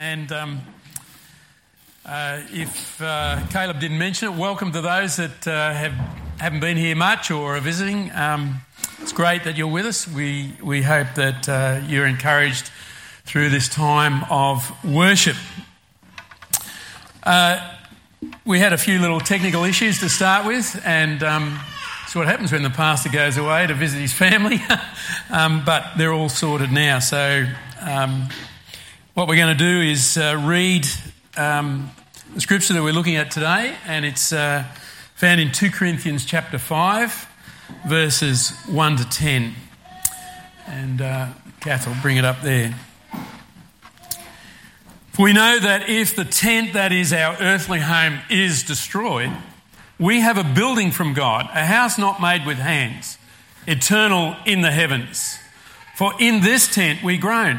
And um, uh, if uh, Caleb didn't mention it, welcome to those that uh, have, haven't been here much or are visiting. Um, it's great that you're with us. We, we hope that uh, you're encouraged through this time of worship. Uh, we had a few little technical issues to start with, and um, it's what happens when the pastor goes away to visit his family. um, but they're all sorted now. So um, what we're going to do is uh, read um, the scripture that we're looking at today, and it's uh, found in 2 Corinthians chapter 5, verses 1 to 10. And uh, Kath will bring it up there. For we know that if the tent that is our earthly home is destroyed, we have a building from God, a house not made with hands, eternal in the heavens. For in this tent we groan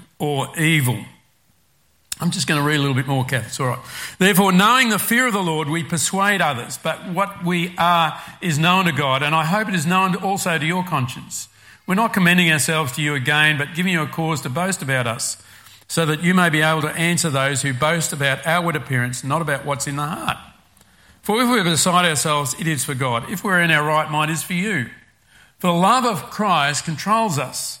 or evil. I'm just going to read a little bit more, Kath. It's all right. Therefore, knowing the fear of the Lord, we persuade others, but what we are is known to God, and I hope it is known also to your conscience. We're not commending ourselves to you again, but giving you a cause to boast about us, so that you may be able to answer those who boast about outward appearance, not about what's in the heart. For if we're beside ourselves, it is for God. If we're in our right mind, it is for you. For the love of Christ controls us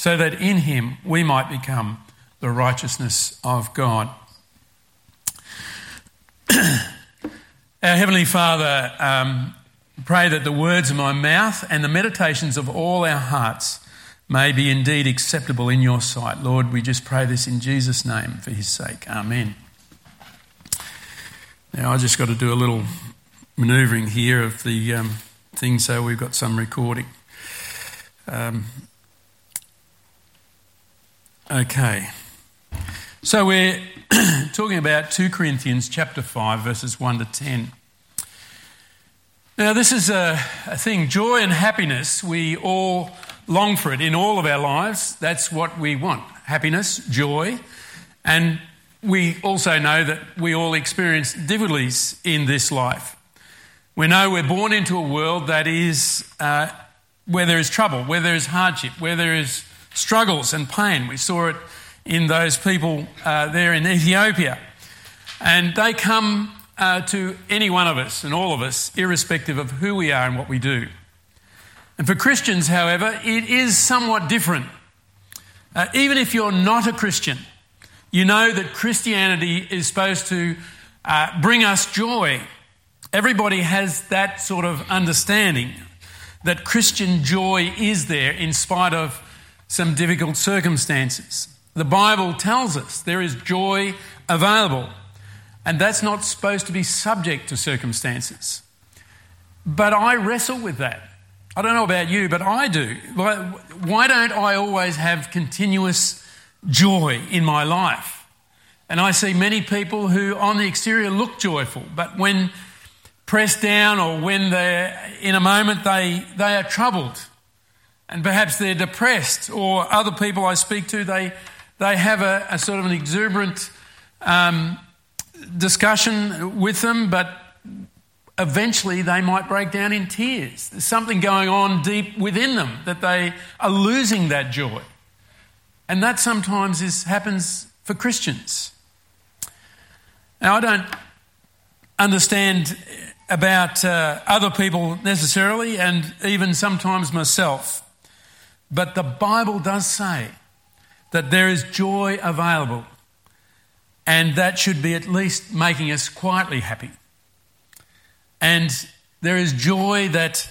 so that in him we might become the righteousness of God. Our Heavenly Father, um, pray that the words of my mouth and the meditations of all our hearts may be indeed acceptable in your sight. Lord, we just pray this in Jesus' name for his sake. Amen. Now, I just got to do a little manoeuvring here of the um, thing so we've got some recording. Um, Okay. So we're talking about 2 Corinthians chapter 5, verses 1 to 10. Now, this is a, a, thing joy and happiness, we all long for it in all of our lives. That's what we want happiness, joy. And we also know that we all experience difficulties in this life. We know we're born into a world that is uh, where there is trouble, where there is hardship, where there is struggles and pain. We saw it in those people uh, there in Ethiopia. And they come uh, to any one of us and all of us, irrespective of who we are and what we do. And for Christians, however, it is somewhat different. Uh, even if you're not a Christian, you know that Christianity is supposed to uh, bring us joy. Everybody has that sort of understanding that Christian joy is there in spite of some difficult circumstances. The Bible tells us there is joy available. And that's not supposed to be subject to circumstances. But I wrestle with that. I don't know about you, but I do. Why don't I always have continuous joy in my life? And I see many people who on the exterior look joyful, but when pressed down or when they're in a moment they, they are troubled and perhaps they're depressed or other people I speak to, they, they have a, a sort of an exuberant um, discussion with them, but eventually they might break down in tears. There's something going on deep within them that they are losing that joy. And that sometimes is, happens for Christians. Now, I don't understand about uh, other people necessarily, and even sometimes myself. But the Bible does say that there is joy available, and that should be at least making us quietly happy. And there is joy that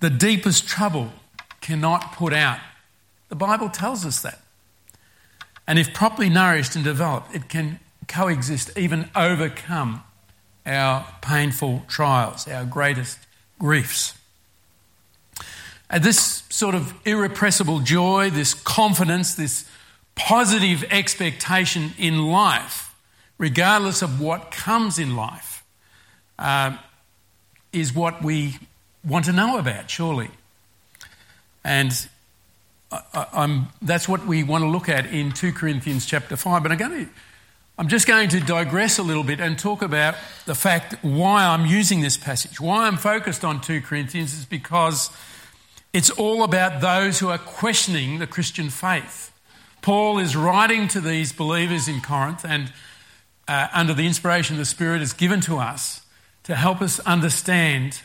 the deepest trouble cannot put out. The Bible tells us that. And if properly nourished and developed, it can coexist, even overcome our painful trials, our greatest griefs. And this sort of irrepressible joy, this confidence, this positive expectation in life, regardless of what comes in life, uh, is what we want to know about, surely. And I, that's what we want to look at in 2 Corinthians chapter 5. But I'm, going to, I'm just going to digress a little bit and talk about the fact why I'm using this passage. Why I'm focused on 2 Corinthians is because it's all about those who are questioning the Christian faith. Paul is writing to these believers in Corinth, and uh, under the inspiration of the Spirit, is given to us to help us understand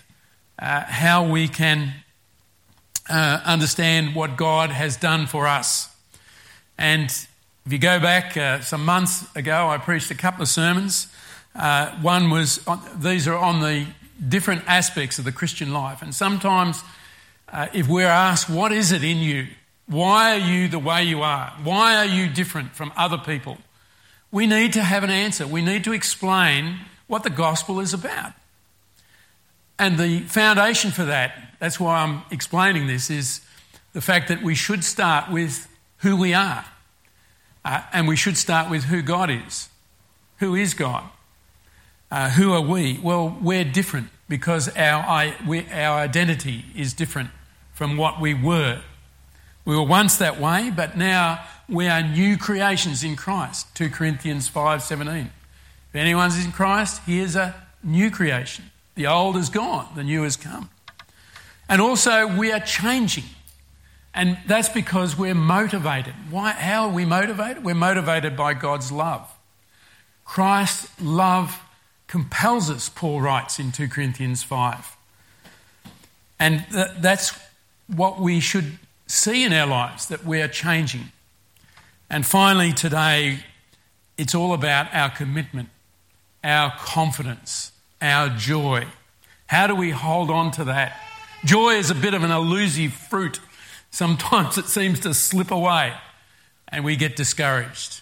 uh, how we can uh, understand what God has done for us. And if you go back uh, some months ago, I preached a couple of sermons. Uh, one was, on, these are on the different aspects of the Christian life. And sometimes, uh, if we're asked, What is it in you? Why are you the way you are? Why are you different from other people? We need to have an answer. We need to explain what the gospel is about. And the foundation for that, that's why I'm explaining this, is the fact that we should start with who we are. Uh, and we should start with who God is. Who is God? Uh, who are we? Well, we're different because our, I, we, our identity is different from what we were. We were once that way, but now we are new creations in Christ. 2 Corinthians 5:17. If anyone's in Christ, he is a new creation. The old is gone, the new has come. And also, we are changing. And that's because we're motivated. Why, how are we motivated? We're motivated by God's love. Christ's love compels us, Paul writes in 2 Corinthians 5. And th- that's what we should see in our lives that we are changing. And finally, today, it's all about our commitment, our confidence, our joy. How do we hold on to that? Joy is a bit of an elusive fruit. Sometimes it seems to slip away and we get discouraged.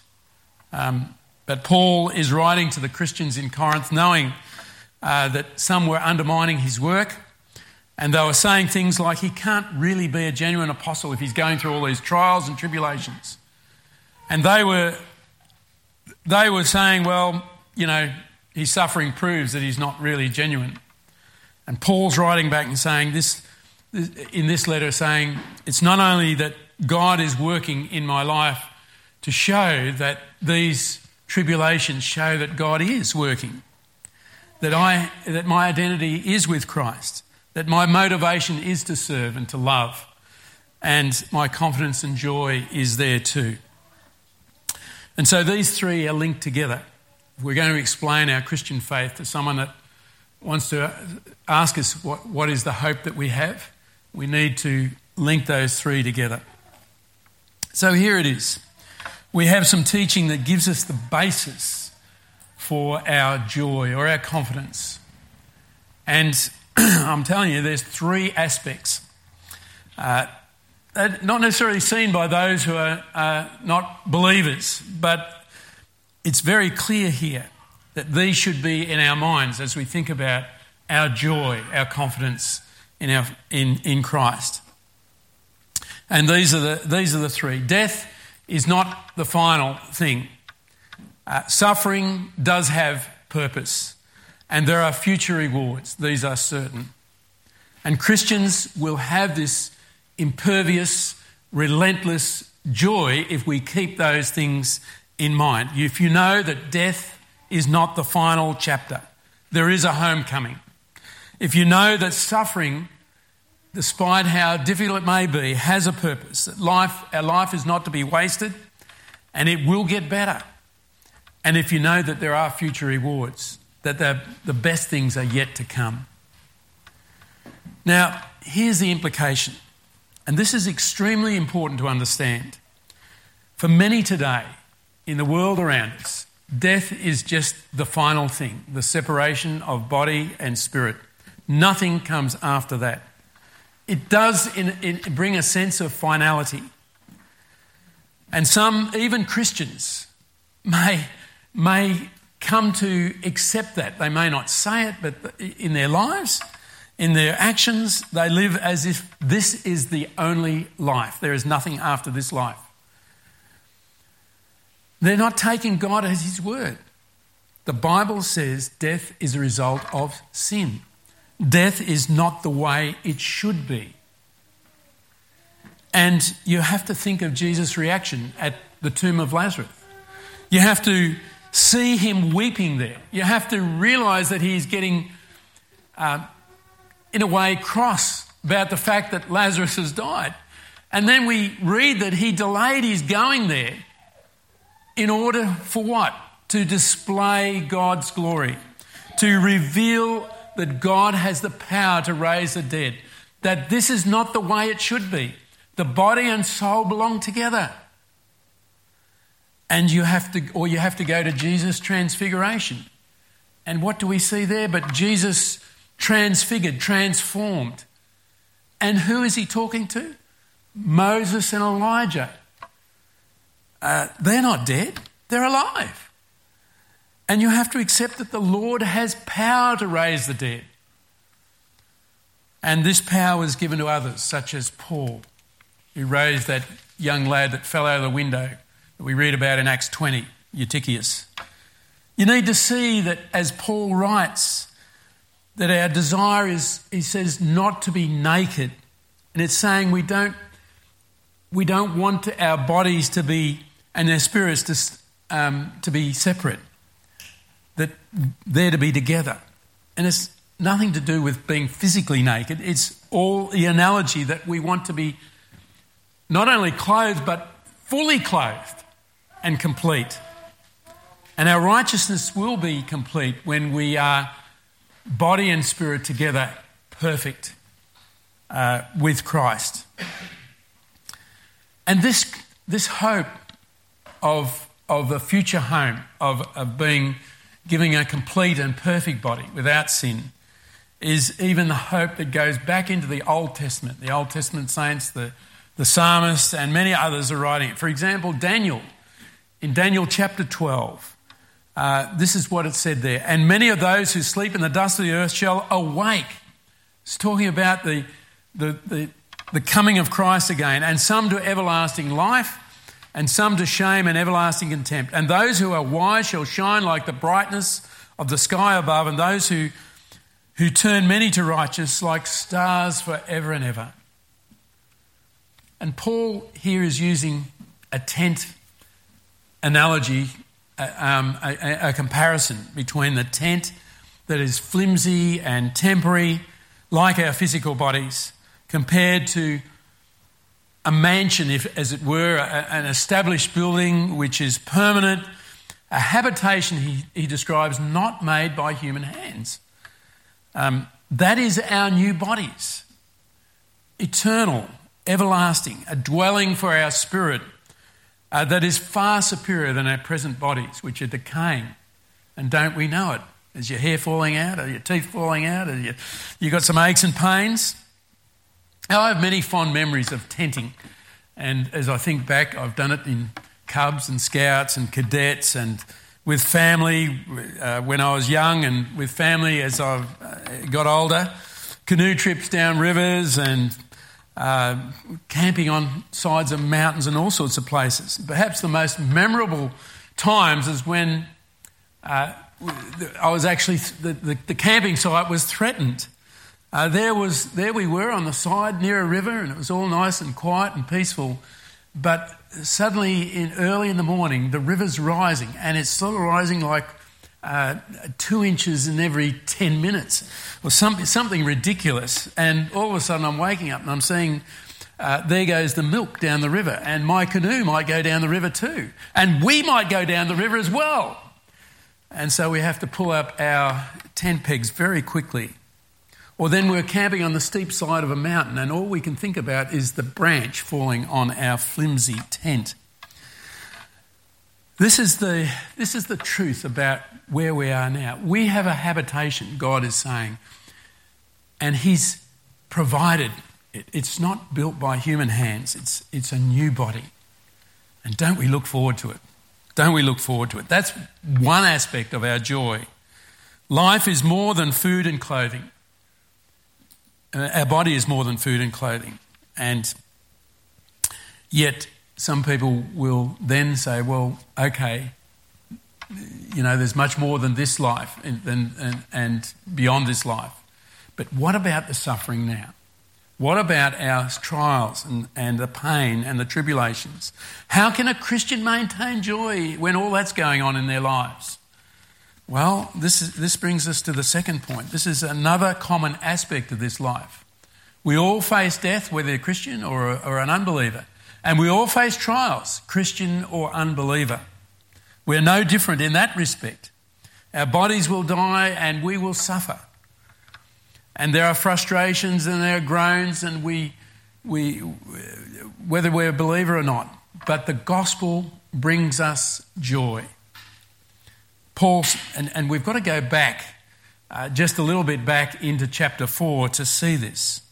Um, but Paul is writing to the Christians in Corinth knowing uh, that some were undermining his work and they were saying things like, he can't really be a genuine apostle if he's going through all these trials and tribulations. And they were, they were saying, well, you know, his suffering proves that he's not really genuine. And Paul's writing back and saying this, in this letter, saying, it's not only that God is working in my life to show that these tribulations show that God is working, that, I, that my identity is with Christ that my motivation is to serve and to love, and my confidence and joy is there too. And so these three are linked together. If we're going to explain our Christian faith to someone that wants to ask us what, what is the hope that we have, we need to link those three together. So here it is. We have some teaching that gives us the basis for our joy or our confidence. And I'm telling you, there's three aspects. Uh, not necessarily seen by those who are uh, not believers, but it's very clear here that these should be in our minds as we think about our joy, our confidence in, our, in, in Christ. And these are, the, these are the three. Death is not the final thing. Uh, suffering does have purpose, and there are future rewards. These are certain. And Christians will have this impervious, relentless joy if we keep those things in mind. If you know that death is not the final chapter, there is a homecoming. If you know that suffering, despite how difficult it may be, has a purpose, that life, our life is not to be wasted and it will get better. And if you know that there are future rewards, that the, the best things are yet to come. Now, here's the implication, and this is extremely important to understand. For many today, in the world around us, death is just the final thing the separation of body and spirit. Nothing comes after that. It does in, in, bring a sense of finality. And some, even Christians, may, may come to accept that. They may not say it, but in their lives, in their actions, they live as if this is the only life. There is nothing after this life. They're not taking God as His word. The Bible says death is a result of sin. Death is not the way it should be. And you have to think of Jesus' reaction at the tomb of Lazarus. You have to see him weeping there. You have to realize that he's getting, uh, in a way, cross about the fact that Lazarus has died. And then we read that he delayed his going there in order for what? To display God's glory, to reveal that God has the power to raise the dead, that this is not the way it should be. The body and soul belong together. And you have to, or you have to go to Jesus' transfiguration. And what do we see there? But Jesus transfigured, transformed. And who is he talking to? Moses and Elijah. Uh, they're not dead, they're alive. And you have to accept that the Lord has power to raise the dead. And this power was given to others, such as Paul, who raised that young lad that fell out of the window that we read about in Acts 20, Eutychius. You need to see that as Paul writes, that our desire is, he says, not to be naked. And it's saying we don't, we don't want our bodies to be and their spirits to, um, to be separate, that they're to be together. And it's nothing to do with being physically naked, it's all the analogy that we want to be not only clothed, but fully clothed and complete. And our righteousness will be complete when we are body and spirit together, perfect uh, with Christ. And this, this hope of, of a future home, of, of being giving a complete and perfect body without sin, is even the hope that goes back into the Old Testament. The Old Testament saints, the, the psalmists, and many others are writing it. For example, Daniel, in Daniel chapter 12, uh, this is what it said there. And many of those who sleep in the dust of the earth shall awake. It's talking about the, the, the, the coming of Christ again, and some to everlasting life and some to shame and everlasting contempt. And those who are wise shall shine like the brightness of the sky above, and those who, who turn many to righteous like stars forever and ever. And Paul here is using a tent analogy, um, a, a comparison between the tent that is flimsy and temporary, like our physical bodies, compared to a mansion, if, as it were, a, an established building which is permanent, a habitation he, he describes not made by human hands. Um, that is our new bodies, eternal, everlasting, a dwelling for our spirit uh, that is far superior than our present bodies, which are decaying. And don't we know it? Is your hair falling out? Are your teeth falling out? Are you, you got some aches and pains? I have many fond memories of tenting, and as I think back, I've done it in Cubs and Scouts and cadets and with family uh, when I was young and with family as I've got older. Canoe trips down rivers and uh, camping on sides of mountains and all sorts of places. Perhaps the most memorable times is when uh, I was actually, the, the, the, camping site was threatened. Uh, there, was, there we were on the side near a river, and it was all nice and quiet and peaceful. But suddenly, in, early in the morning, the river's rising, and it's sort of rising like uh, two inches in every 10 minutes, or some, something ridiculous. And all of a sudden, I'm waking up and I'm seeing uh, there goes the milk down the river, and my canoe might go down the river too. And we might go down the river as well. And so we have to pull up our tent pegs very quickly. Or then we're camping on the steep side of a mountain, and all we can think about is the branch falling on our flimsy tent. This is the, this is the truth about where we are now. We have a habitation, God is saying, and He's provided it. It's not built by human hands, it's, it's a new body. And don't we look forward to it? Don't we look forward to it? That's one aspect of our joy. Life is more than food and clothing. Uh, our body is more than food and clothing. And yet, some people will then say, well, okay, you know, there's much more than this life and, and, and beyond this life. But what about the suffering now? What about our trials and, and the pain and the tribulations? How can a Christian maintain joy when all that's going on in their lives? Well, this, is, this brings us to the second point. This is another common aspect of this life. We all face death, whether a Christian or, or an unbeliever. And we all face trials, Christian or unbeliever. We're no different in that respect. Our bodies will die and we will suffer and there are frustrations and there are groans, and we, we, whether we're a believer or not. But the gospel brings us joy. Paul, and, and we've got to go back uh, just a little bit back into chapter 4 to see this.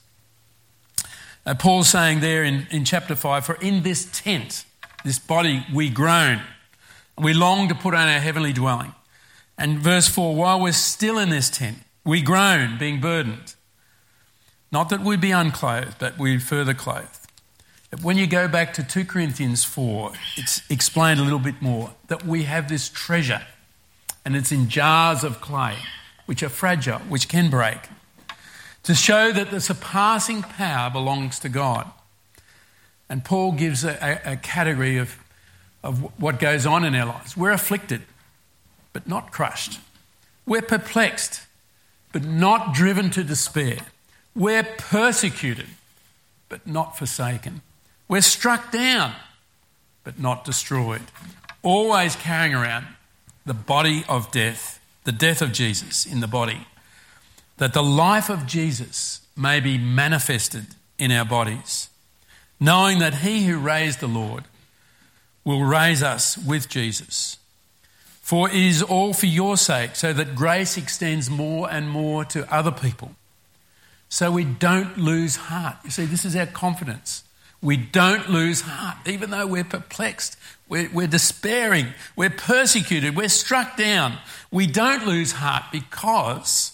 Uh, Paul's saying there in, in chapter 5 For in this tent, this body, we groan. We long to put on our heavenly dwelling. And verse 4 While we're still in this tent, we groan, being burdened. Not that we be unclothed, but we further clothed. When you go back to 2 Corinthians 4, it's explained a little bit more that we have this treasure and it's in jars of clay, which are fragile, which can break, to show that the surpassing power belongs to God. And Paul gives a, a, a category of, of what goes on in our lives. We're afflicted, but not crushed. We're perplexed, but not driven to despair. We're persecuted, but not forsaken. We're struck down, but not destroyed. Always carrying around the body of death, the death of Jesus in the body, that the life of Jesus may be manifested in our bodies, knowing that He who raised the Lord will raise us with Jesus. For it is all for your sake, so that grace extends more and more to other people. So we don't lose heart. You see, this is our confidence. We don't lose heart, even though we're perplexed, we're, we're despairing, we're persecuted, we're struck down. We don't lose heart because,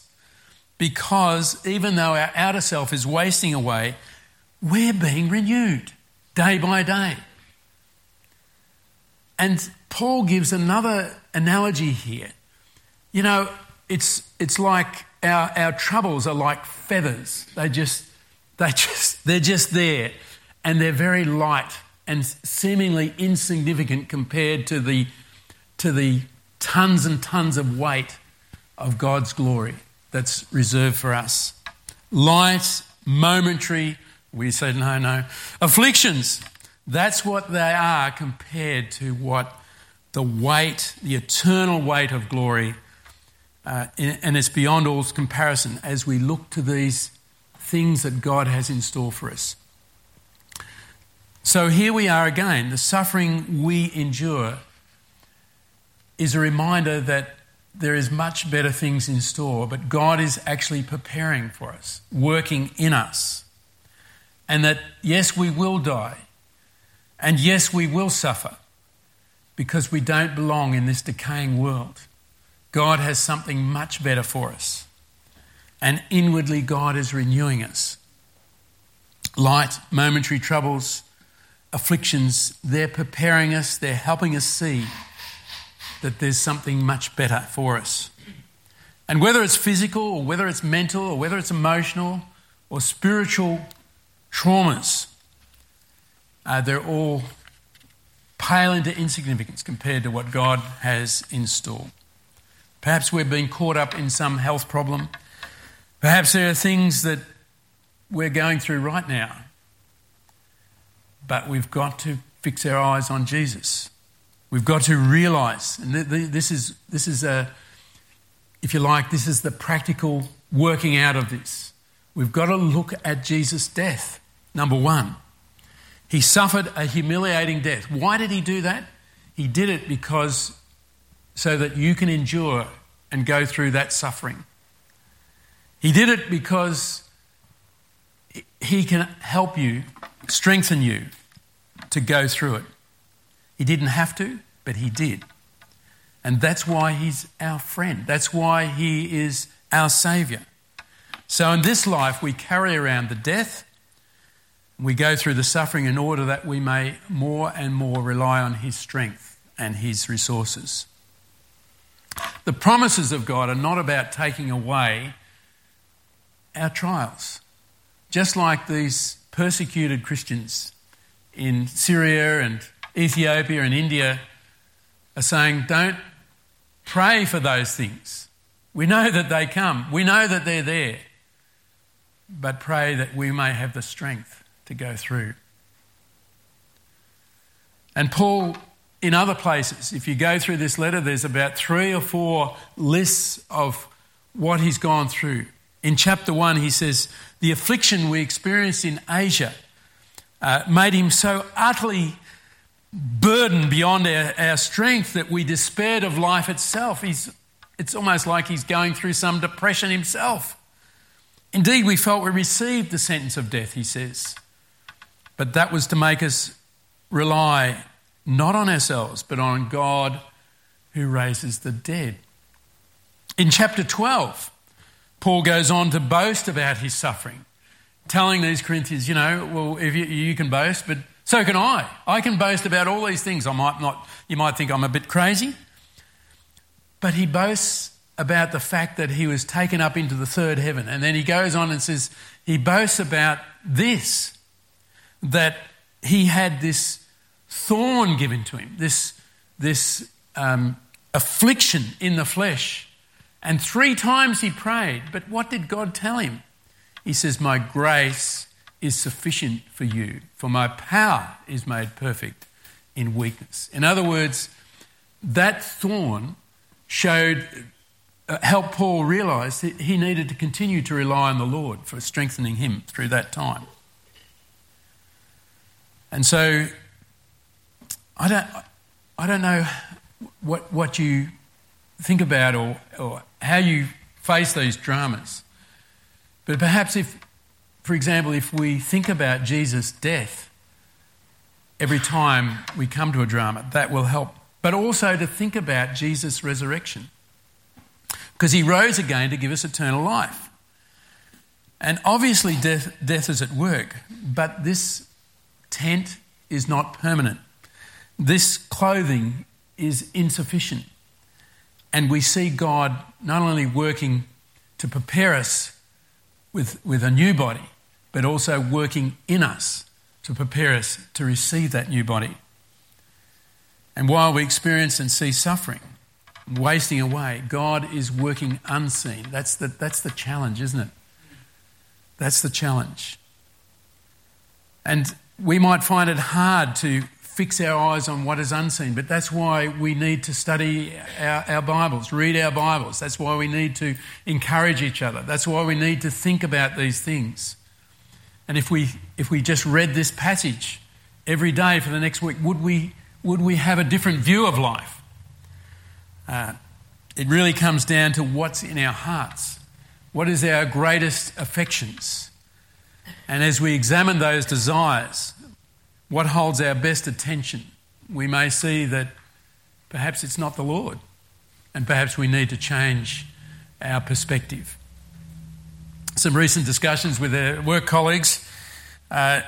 because even though our outer self is wasting away, we're being renewed day by day. And Paul gives another analogy here. You know, it's, it's like our, our troubles are like feathers. They just, they just, they're just there and they're very light and seemingly insignificant compared to the, to the tons and tons of weight of God's glory that's reserved for us. Light, momentary, we say no, no. Afflictions, that's what they are compared to what the weight, the eternal weight of glory, uh, and it's beyond all comparison as we look to these things that God has in store for us. So here we are again. The suffering we endure is a reminder that there is much better things in store, but God is actually preparing for us, working in us. And that, yes, we will die, and yes, we will suffer because we don't belong in this decaying world. God has something much better for us. And inwardly, God is renewing us. Light, momentary troubles, afflictions, they're preparing us, they're helping us see that there's something much better for us. And whether it's physical or whether it's mental or whether it's emotional or spiritual traumas, uh, they're all pale into insignificance compared to what God has in store. Perhaps we're being caught up in some health problem. Perhaps there are things that we're going through right now. But we've got to fix our eyes on Jesus. We've got to realize, and this is, this is a, if you like, this is the practical working out of this. We've got to look at Jesus' death, number one. He suffered a humiliating death. Why did he do that? He did it because so that you can endure and go through that suffering. He did it because he can help you, strengthen you to go through it. He didn't have to, but he did. And that's why he's our friend. That's why he is our Saviour. So in this life, we carry around the death we go through the suffering in order that we may more and more rely on His strength and His resources. The promises of God are not about taking away our trials. Just like these persecuted Christians in Syria and Ethiopia and India are saying, don't pray for those things. We know that they come, we know that they're there, but pray that we may have the strength to go through. And Paul, in other places, if you go through this letter, there's about three or four lists of what he's gone through. In chapter 1, he says, The affliction we experienced in Asia uh, made him so utterly burdened beyond our, our strength that we despaired of life itself. He's, it's almost like he's going through some depression himself. Indeed, we felt we received the sentence of death, he says. But that was to make us rely not on ourselves, but on God who raises the dead. In chapter 12, Paul goes on to boast about his suffering, telling these Corinthians, you know, well, if you, you can boast, but so can I. I can boast about all these things. I might not, you might think I'm a bit crazy, but he boasts about the fact that he was taken up into the third heaven. And then he goes on and says, he boasts about this that he had this thorn given to him, this, this um, affliction in the flesh. And three times he prayed, but what did God tell him? He says, My grace is sufficient for you, for my power is made perfect in weakness. In other words, that thorn showed, uh, helped Paul realize that he needed to continue to rely on the Lord for strengthening him through that time. And so I don't, I don't know what, what you think about or, or how you face these dramas. But perhaps if, for example, if we think about Jesus' death every time we come to a drama, that will help. But also to think about Jesus' resurrection. Because he rose again to give us eternal life. And obviously, death, death is at work, but this tent is not permanent. This clothing is insufficient. And we see God not only working to prepare us with, with a new body, but also working in us to prepare us to receive that new body. And while we experience and see suffering, wasting away, God is working unseen. That's the, that's the challenge, isn't it? That's the challenge. And we might find it hard to fix our eyes on what is unseen, but that's why we need to study our, our, Bibles, read our Bibles. That's why we need to encourage each other. That's why we need to think about these things. And if we, if we just read this passage every day for the next week, would we, would we have a different view of life? Uh, it really comes down to what's in our hearts. What is our greatest affections? And as we examine those desires, what holds our best attention, we may see that perhaps it's not the Lord. And perhaps we need to change our perspective. Some recent discussions with their work colleagues. Uh,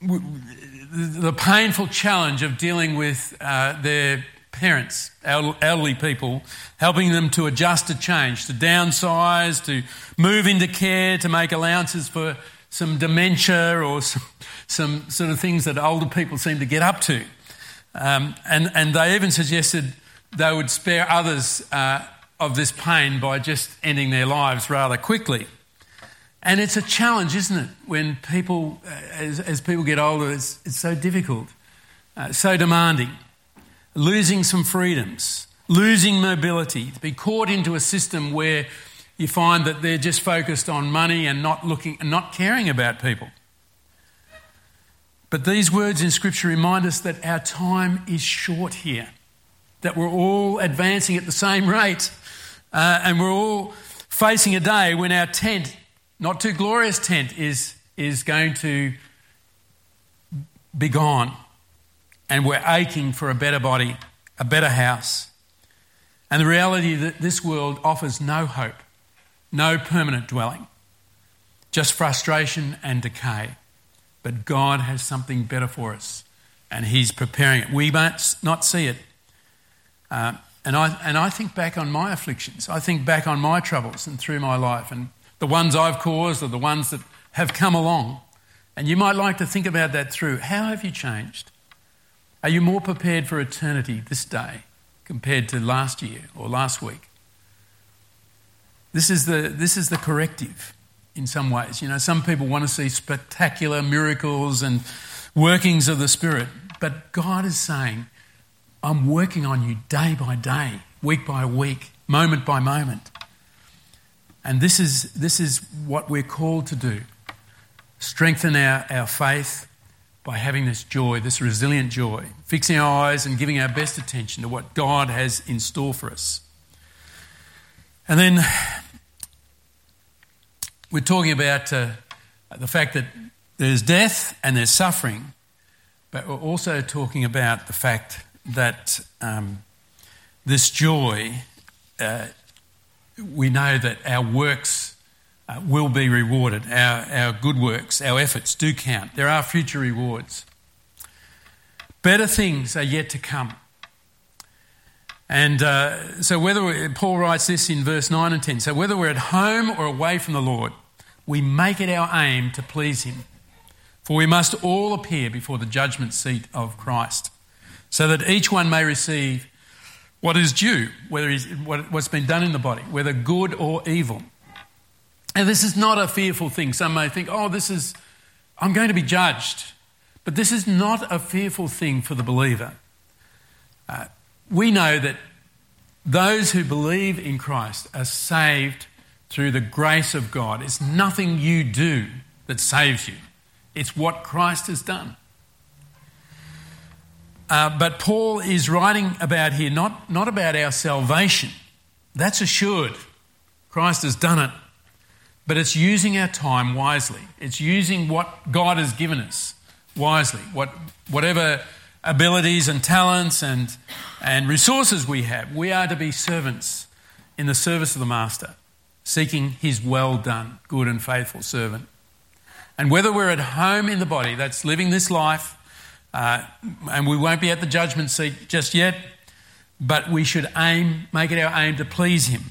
the painful challenge of dealing with uh, their parents, elderly people, helping them to adjust to change, to downsize, to move into care, to make allowances for some dementia or some, some sort of things that older people seem to get up to. Um, and, and they even suggested they would spare others uh, of this pain by just ending their lives rather quickly. And it's a challenge, isn't it? When people, uh, as, as people get older, it's, it's so difficult, uh, so demanding. Losing some freedoms, losing mobility, to be caught into a system where you find that they're just focused on money and not looking and not caring about people. But these words in Scripture remind us that our time is short here, that we're all advancing at the same rate, uh, and we're all facing a day when our tent not too glorious tent is, is going to be gone. And we're aching for a better body, a better house. And the reality that this world offers no hope, no permanent dwelling, just frustration and decay. But God has something better for us, and He's preparing it. We might not see it. Uh, and, I, and I think back on my afflictions. I think back on my troubles and through my life. And the ones I've caused or the ones that have come along. And you might like to think about that through. How have you changed? Are you more prepared for eternity this day compared to last year or last week? This is the, this is the corrective in some ways. You know, some people want to see spectacular miracles and workings of the Spirit, but God is saying, I'm working on you day by day, week by week, moment by moment. And this is, this is what we're called to do strengthen our, our faith by having this joy, this resilient joy, fixing our eyes and giving our best attention to what God has in store for us. And then we're talking about uh, the fact that there's death and there's suffering, but we're also talking about the fact that um, this joy uh, we know that our works uh, will be rewarded. Our, our good works, our efforts do count. There are future rewards. Better things are yet to come. And uh, so, whether Paul writes this in verse 9 and 10 so, whether we're at home or away from the Lord, we make it our aim to please Him. For we must all appear before the judgment seat of Christ, so that each one may receive what is due, whether what's been done in the body, whether good or evil. And this is not a fearful thing. Some may think, oh, this is, I'm going to be judged. But this is not a fearful thing for the believer. Uh, we know that those who believe in Christ are saved through the grace of God. It's nothing you do that saves you, it's what Christ has done. Uh, but Paul is writing about here not, not about our salvation. That's assured. Christ has done it. But it's using our time wisely. It's using what God has given us wisely. What, whatever abilities and talents and, and resources we have, we are to be servants in the service of the Master, seeking his well done, good and faithful servant. And whether we're at home in the body, that's living this life uh, and we won't be at the judgment seat just yet, but we should aim, make it our aim to please Him.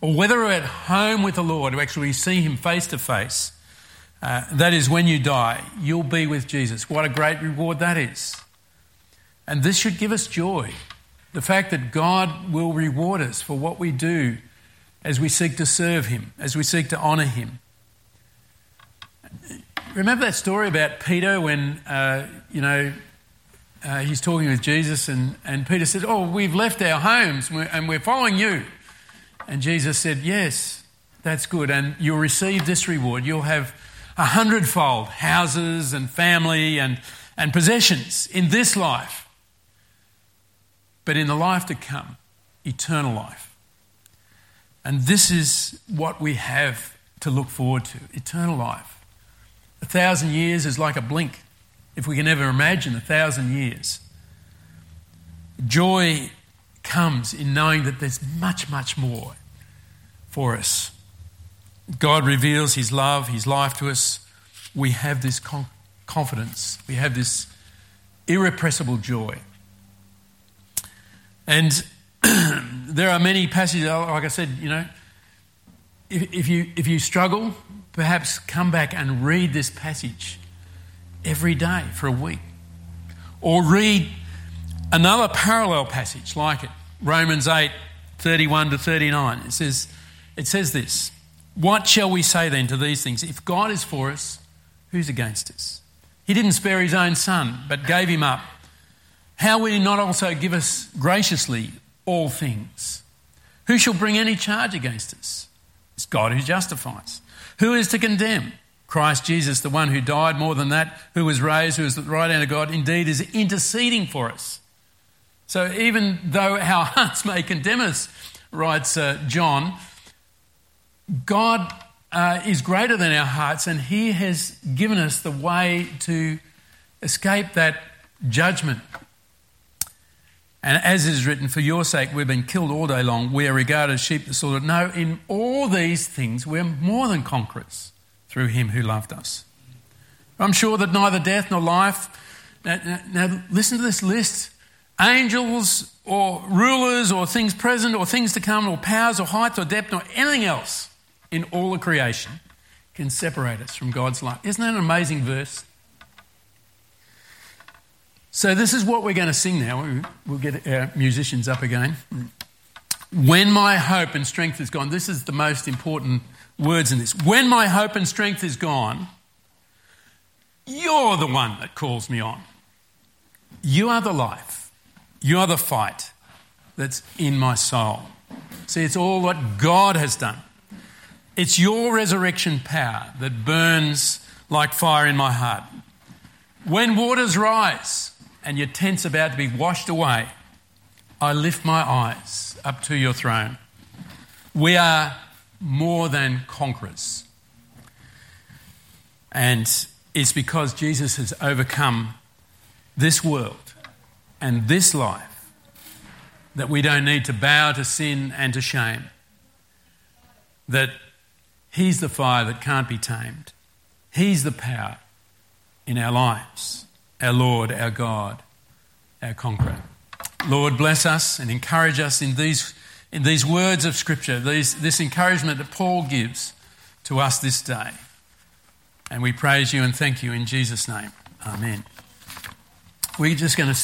Or whether we're at home with the Lord, to actually see Him face to face, that is when you die, you'll be with Jesus. What a great reward that is. And this should give us joy. The fact that God will reward us for what we do as we seek to serve Him, as we seek to honour Him. Remember that story about Peter when, uh, you know, uh, he's talking with Jesus and, and Peter said, Oh, we've left our homes and we're following you. And Jesus said, Yes, that's good. And you'll receive this reward. You'll have a hundredfold houses and family and, and possessions in this life. But in the life to come, eternal life. And this is what we have to look forward to eternal life. A thousand years is like a blink, if we can ever imagine a thousand years. Joy comes in knowing that there's much, much more for us. God reveals His love, His life to us. We have this confidence, we have this irrepressible joy. And there are many passages, like I said, you know, if, if, you, if you struggle, perhaps come back and read this passage every day for a week. Or read another parallel passage like it, Romans 8 31 to 39. It says, it says this What shall we say then to these things? If God is for us, who's against us? He didn't spare his own son, but gave him up. How will he not also give us graciously all things? Who shall bring any charge against us? It's God who justifies. Who is to condemn? Christ Jesus, the one who died, more than that, who was raised, who is at the right hand of God, indeed is interceding for us. So even though our hearts may condemn us, writes uh, John, God uh, is greater than our hearts, and He has given us the way to escape that judgment. And as is written, for your sake we've been killed all day long, we are regarded as sheep slaughtered. No, in all these things we're more than conquerors through him who loved us. I'm sure that neither death nor life, now, now, listen to this list angels or rulers or things present or things to come or powers or height or depth or anything else in all of creation can separate us from God's love. Isn't that an amazing verse? So, this is what we're going to sing now. We'll get our musicians up again. When my hope and strength is gone, this is the most important words in this. When my hope and strength is gone, you're the one that calls me on. You are the life, you are the fight that's in my soul. See, it's all what God has done. It's your resurrection power that burns like fire in my heart. When waters rise and your tent's about to be washed away, I lift my eyes up to your throne. We are more than conquerors. And it's because Jesus has overcome this world and this life that we don't need to bow to sin and to shame. That He's the fire that can't be tamed. He's the power in our lives, our Lord, our God, our conqueror. Lord, bless us and encourage us in these in these words of Scripture, these, this encouragement that Paul gives to us this day. And we praise you and thank you in Jesus' name. Amen. We're just going to